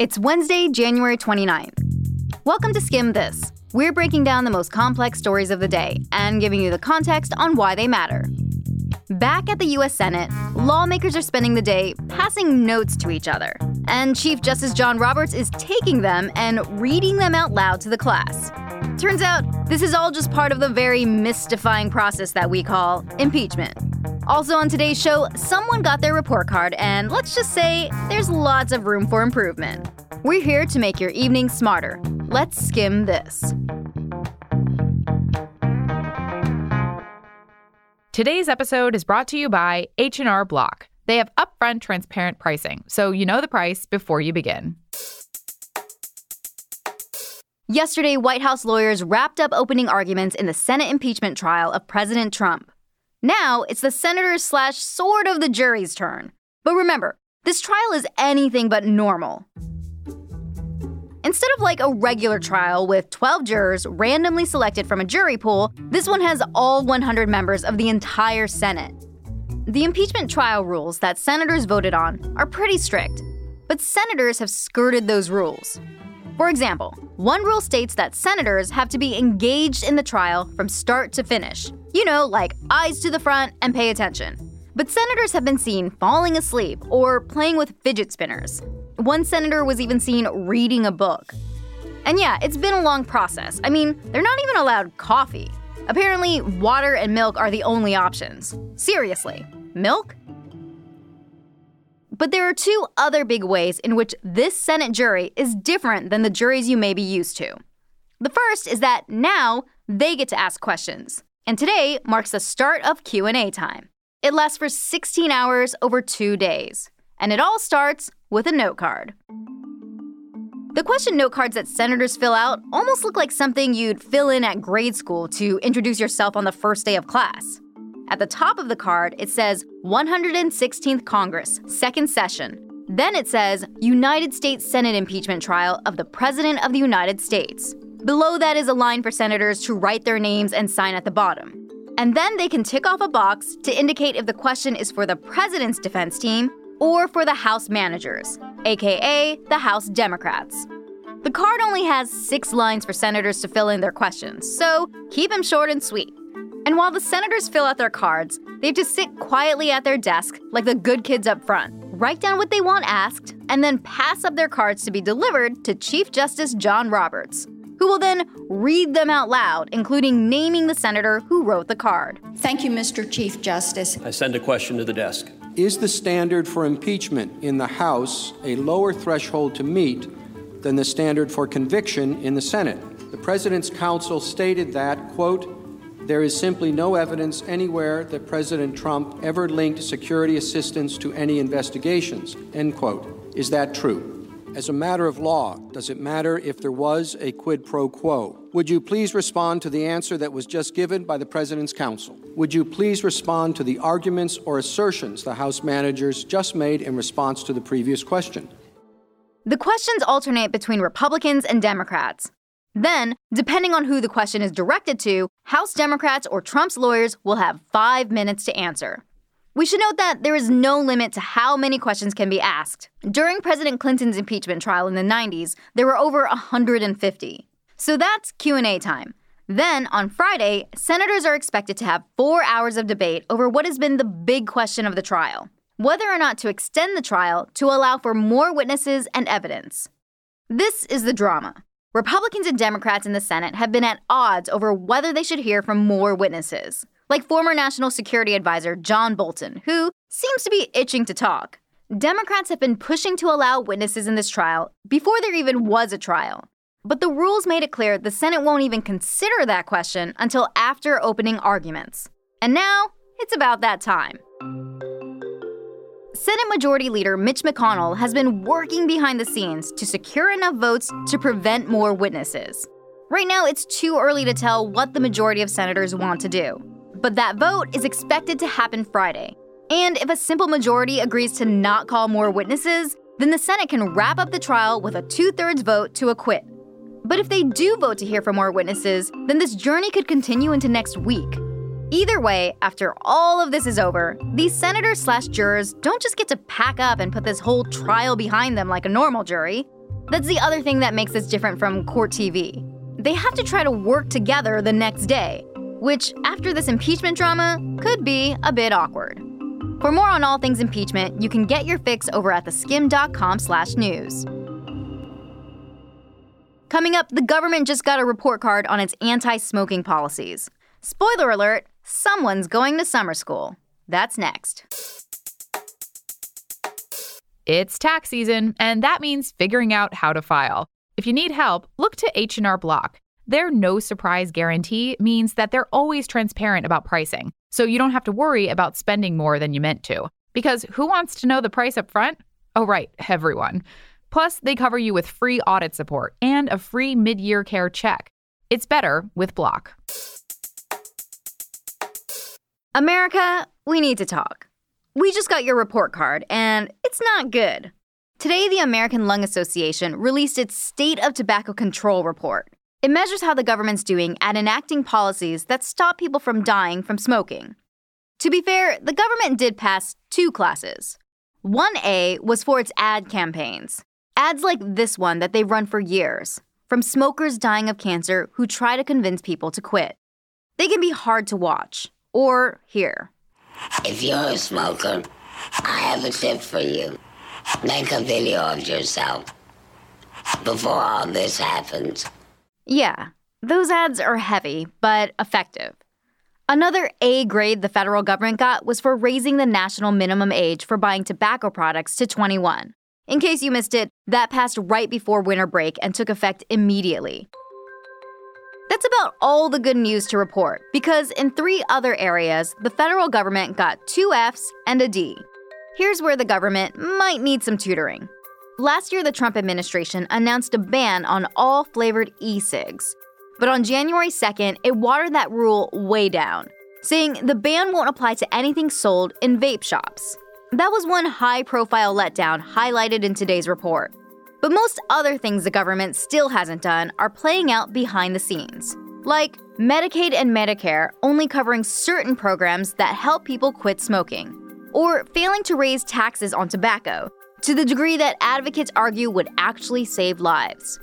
It's Wednesday, January 29th. Welcome to Skimm This. We're breaking down the most complex stories of the day and giving you the context on why they matter. Back at the US Senate, lawmakers are spending the day passing notes to each other, and Chief Justice John Roberts is taking them and reading them out loud to the class. Turns out, this is all just part of the very mystifying process that we call impeachment. Also, on today's show, someone got their report card, and let's just say there's lots of room for improvement. We're here to make your evening smarter. Let's skim this. Today's episode is brought to you by H&R Block. They have upfront transparent pricing, so you know the price before you begin. Yesterday, White House lawyers wrapped up opening arguments in the Senate impeachment trial of President Trump. Now it's the senators slash sort of the jury's turn. But remember, this trial is anything but normal. Instead of like a regular trial with 12 jurors randomly selected from a jury pool, this one has all 100 members of the entire Senate. The impeachment trial rules that senators voted on are pretty strict, but senators have skirted those rules. For example, one rule states that senators have to be engaged in the trial from start to finish, you know, like eyes to the front and pay attention. But senators have been seen falling asleep or playing with fidget spinners. One senator was even seen reading a book. And yeah, it's been a long process. I mean, they're not even allowed coffee. Apparently, water and milk are the only options. Seriously, milk? But there are two other big ways in which this Senate jury is different than the juries you may be used to. The first is that now they get to ask questions and today marks the start of Q&A time. It lasts for 16 hours over 2 days, and it all starts with a note card. The question note cards that senators fill out almost look like something you'd fill in at grade school to introduce yourself on the first day of class. At the top of the card, it says 116th Congress, second session. Then it says United States Senate impeachment trial of the President of the United States. Below that is a line for senators to write their names and sign at the bottom. And then they can tick off a box to indicate if the question is for the president's defense team or for the House managers, aka the House Democrats. The card only has six lines for senators to fill in their questions, so keep them short and sweet. And while the senators fill out their cards, they have to sit quietly at their desk like the good kids up front, write down what they want asked, and then pass up their cards to be delivered to Chief Justice John Roberts who will then read them out loud, including naming the senator who wrote the card. Thank you, Mr. Chief Justice. I send a question to the desk. Is the standard for impeachment in the House a lower threshold to meet than the standard for conviction in the Senate? The President's counsel stated that, quote, there is simply no evidence anywhere that President Trump ever linked security assistance to any investigations, end quote. Is that true? As a matter of law, does it matter if there was a quid pro quo? Would you please respond to the answer that was just given by the President's counsel? Would you please respond to the arguments or assertions the House managers just made in response to the previous question? The questions alternate between Republicans and Democrats. Then, depending on who the question is directed to, House Democrats or Trump's lawyers will have five minutes to answer. We should note that there is no limit to how many questions can be asked. During President Clinton's impeachment trial in the 90s, there were over 150. So that's Q&A time. Then, on Friday, senators are expected to have 4 hours of debate over what has been the big question of the trial. Whether or not to extend the trial to allow for more witnesses and evidence. This is the drama. Republicans and Democrats in the Senate have been at odds over whether they should hear from more witnesses like former National Security Advisor John Bolton, who seems to be itching to talk. Democrats have been pushing to allow witnesses in this trial before there even was a trial. But the rules made it clear the Senate won't even consider that question until after opening arguments. And now, it's about that time. Senate Majority Leader Mitch McConnell has been working behind the scenes to secure enough votes to prevent more witnesses. Right now, it's too early to tell what the majority of senators want to do. But that vote is expected to happen Friday. And if a simple majority agrees to not call more witnesses, then the Senate can wrap up the trial with a two thirds vote to acquit. But if they do vote to hear from more witnesses, then this journey could continue into next week. Either way, after all of this is over, these senators slash jurors don't just get to pack up and put this whole trial behind them like a normal jury. That's the other thing that makes this different from court TV. They have to try to work together the next day, which, after this impeachment drama, could be a bit awkward. For more on all things impeachment, you can get your fix over at theskimm.com/news. Coming up, the government just got a report card on its anti-smoking policies. Spoiler alert, someone's going to summer school. That's next. It's tax season, and that means figuring out how to file. If you need help, look to H&R Block. Their no surprise guarantee means that they're always transparent about pricing, so you don't have to worry about spending more than you meant to. Because who wants to know the price up front? Oh, right, everyone. Plus, they cover you with free audit support and a free mid year care check. It's better with Block. America, we need to talk. We just got your report card, and it's not good. Today, the American Lung Association released its State of Tobacco Control report. It measures how the government's doing at enacting policies that stop people from dying from smoking. To be fair, the government did pass two classes. 1A was for its ad campaigns, ads like this one that they've run for years, from smokers dying of cancer who try to convince people to quit. They can be hard to watch or here. If you're a smoker, I have a tip for you. Make a video of yourself before all this happens. Yeah, those ads are heavy, but effective. Another A grade the federal government got was for raising the national minimum age for buying tobacco products to 21. In case you missed it, that passed right before winter break and took effect immediately. That's about all the good news to report, because in three other areas, the federal government got two F's and a D. Here's where the government might need some tutoring. Last year, the Trump administration announced a ban on all flavored e cigs. But on January 2nd, it watered that rule way down, saying the ban won't apply to anything sold in vape shops. That was one high profile letdown highlighted in today's report. But most other things the government still hasn't done are playing out behind the scenes. Like Medicaid and Medicare only covering certain programs that help people quit smoking, or failing to raise taxes on tobacco to the degree that advocates argue would actually save lives.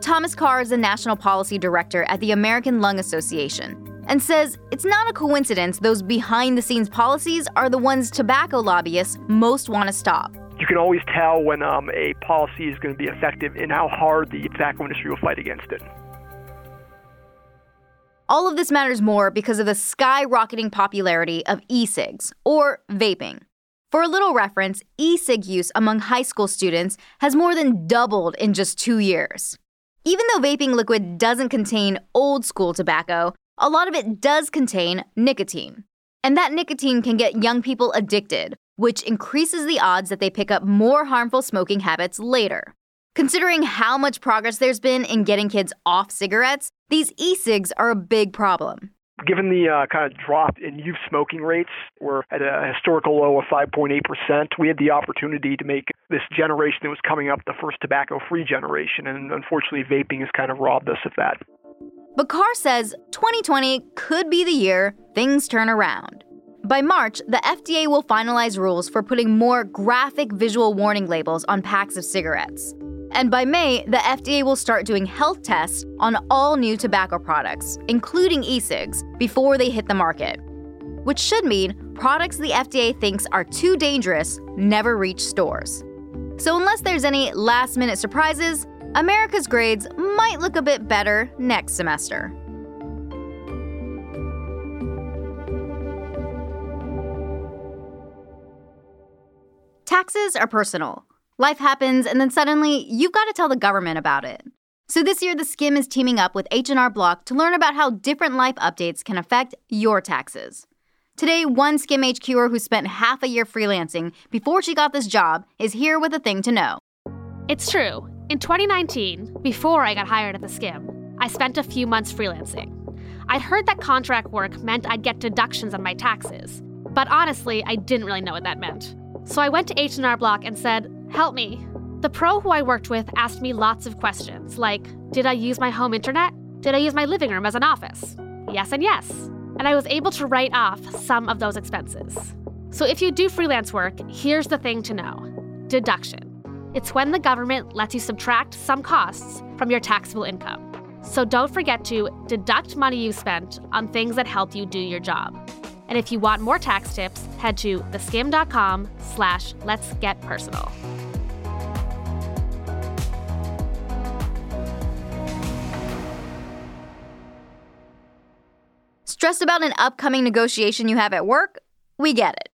Thomas Carr is the National Policy Director at the American Lung Association and says it's not a coincidence those behind the scenes policies are the ones tobacco lobbyists most want to stop you can always tell when um, a policy is going to be effective and how hard the tobacco industry will fight against it. All of this matters more because of the skyrocketing popularity of e cigs, or vaping. For a little reference, e cig use among high school students has more than doubled in just two years. Even though vaping liquid doesn't contain old school tobacco, a lot of it does contain nicotine. And that nicotine can get young people addicted, which increases the odds that they pick up more harmful smoking habits later. Considering how much progress there's been in getting kids off cigarettes, these e cigs are a big problem. Given the uh, kind of drop in youth smoking rates, we're at a historical low of 5.8%. We had the opportunity to make this generation that was coming up the first tobacco free generation, and unfortunately, vaping has kind of robbed us of that. But Carr says 2020 could be the year things turn around. By March, the FDA will finalize rules for putting more graphic visual warning labels on packs of cigarettes. And by May, the FDA will start doing health tests on all new tobacco products, including e cigs, before they hit the market. Which should mean products the FDA thinks are too dangerous never reach stores. So, unless there's any last minute surprises, America's grades might look a bit better next semester. Taxes are personal. Life happens and then suddenly you've got to tell the government about it. So this year the Skimm is teaming up with H&R Block to learn about how different life updates can affect your taxes. Today, one Skimm HQer who spent half a year freelancing before she got this job is here with a thing to know. It's true. In 2019, before I got hired at the Skimm, I spent a few months freelancing. I'd heard that contract work meant I'd get deductions on my taxes, but honestly, I didn't really know what that meant. So I went to H&R Block and said, "Help me." The pro who I worked with asked me lots of questions, like, "Did I use my home internet? Did I use my living room as an office?" Yes and yes. And I was able to write off some of those expenses. So if you do freelance work, here's the thing to know. Deduction. It's when the government lets you subtract some costs from your taxable income. So don't forget to deduct money you spent on things that helped you do your job. And if you want more tax tips, head to theskimm.com slash let's get personal. Stressed about an upcoming negotiation you have at work? We get it.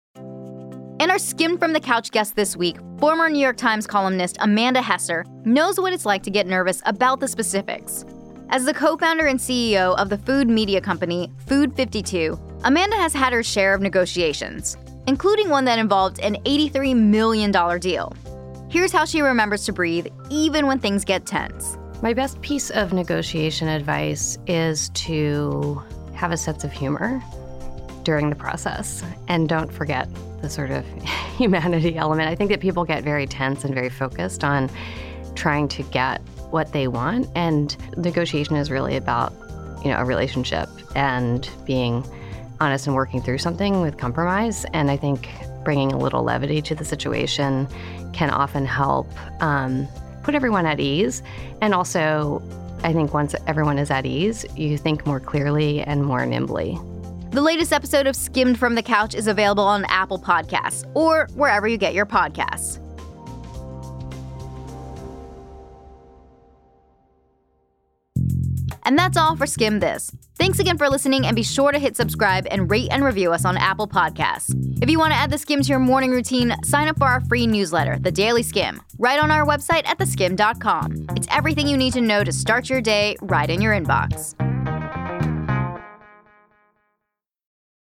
And our Skimmed from the Couch guest this week, former New York Times columnist Amanda Hesser, knows what it's like to get nervous about the specifics. As the co founder and CEO of the food media company Food 52, Amanda has had her share of negotiations, including one that involved an $83 million deal. Here's how she remembers to breathe, even when things get tense. My best piece of negotiation advice is to have a sense of humor during the process and don't forget the sort of humanity element. I think that people get very tense and very focused on trying to get what they want and negotiation is really about, you know, a relationship and being honest and working through something with compromise and I think bringing a little levity to the situation can often help um, put everyone at ease and also I think once everyone is at ease, you think more clearly and more nimbly. The latest episode of Skimmed from the Couch is available on Apple Podcasts or wherever you get your podcasts. And that's all for Skimm This. Thanks again for listening, and be sure to hit subscribe and rate and review us on Apple Podcasts. If you want to add the skim to your morning routine, sign up for our free newsletter, The Daily Skimm, right on our website at theskimm.com. It's everything you need to know to start your day right in your inbox.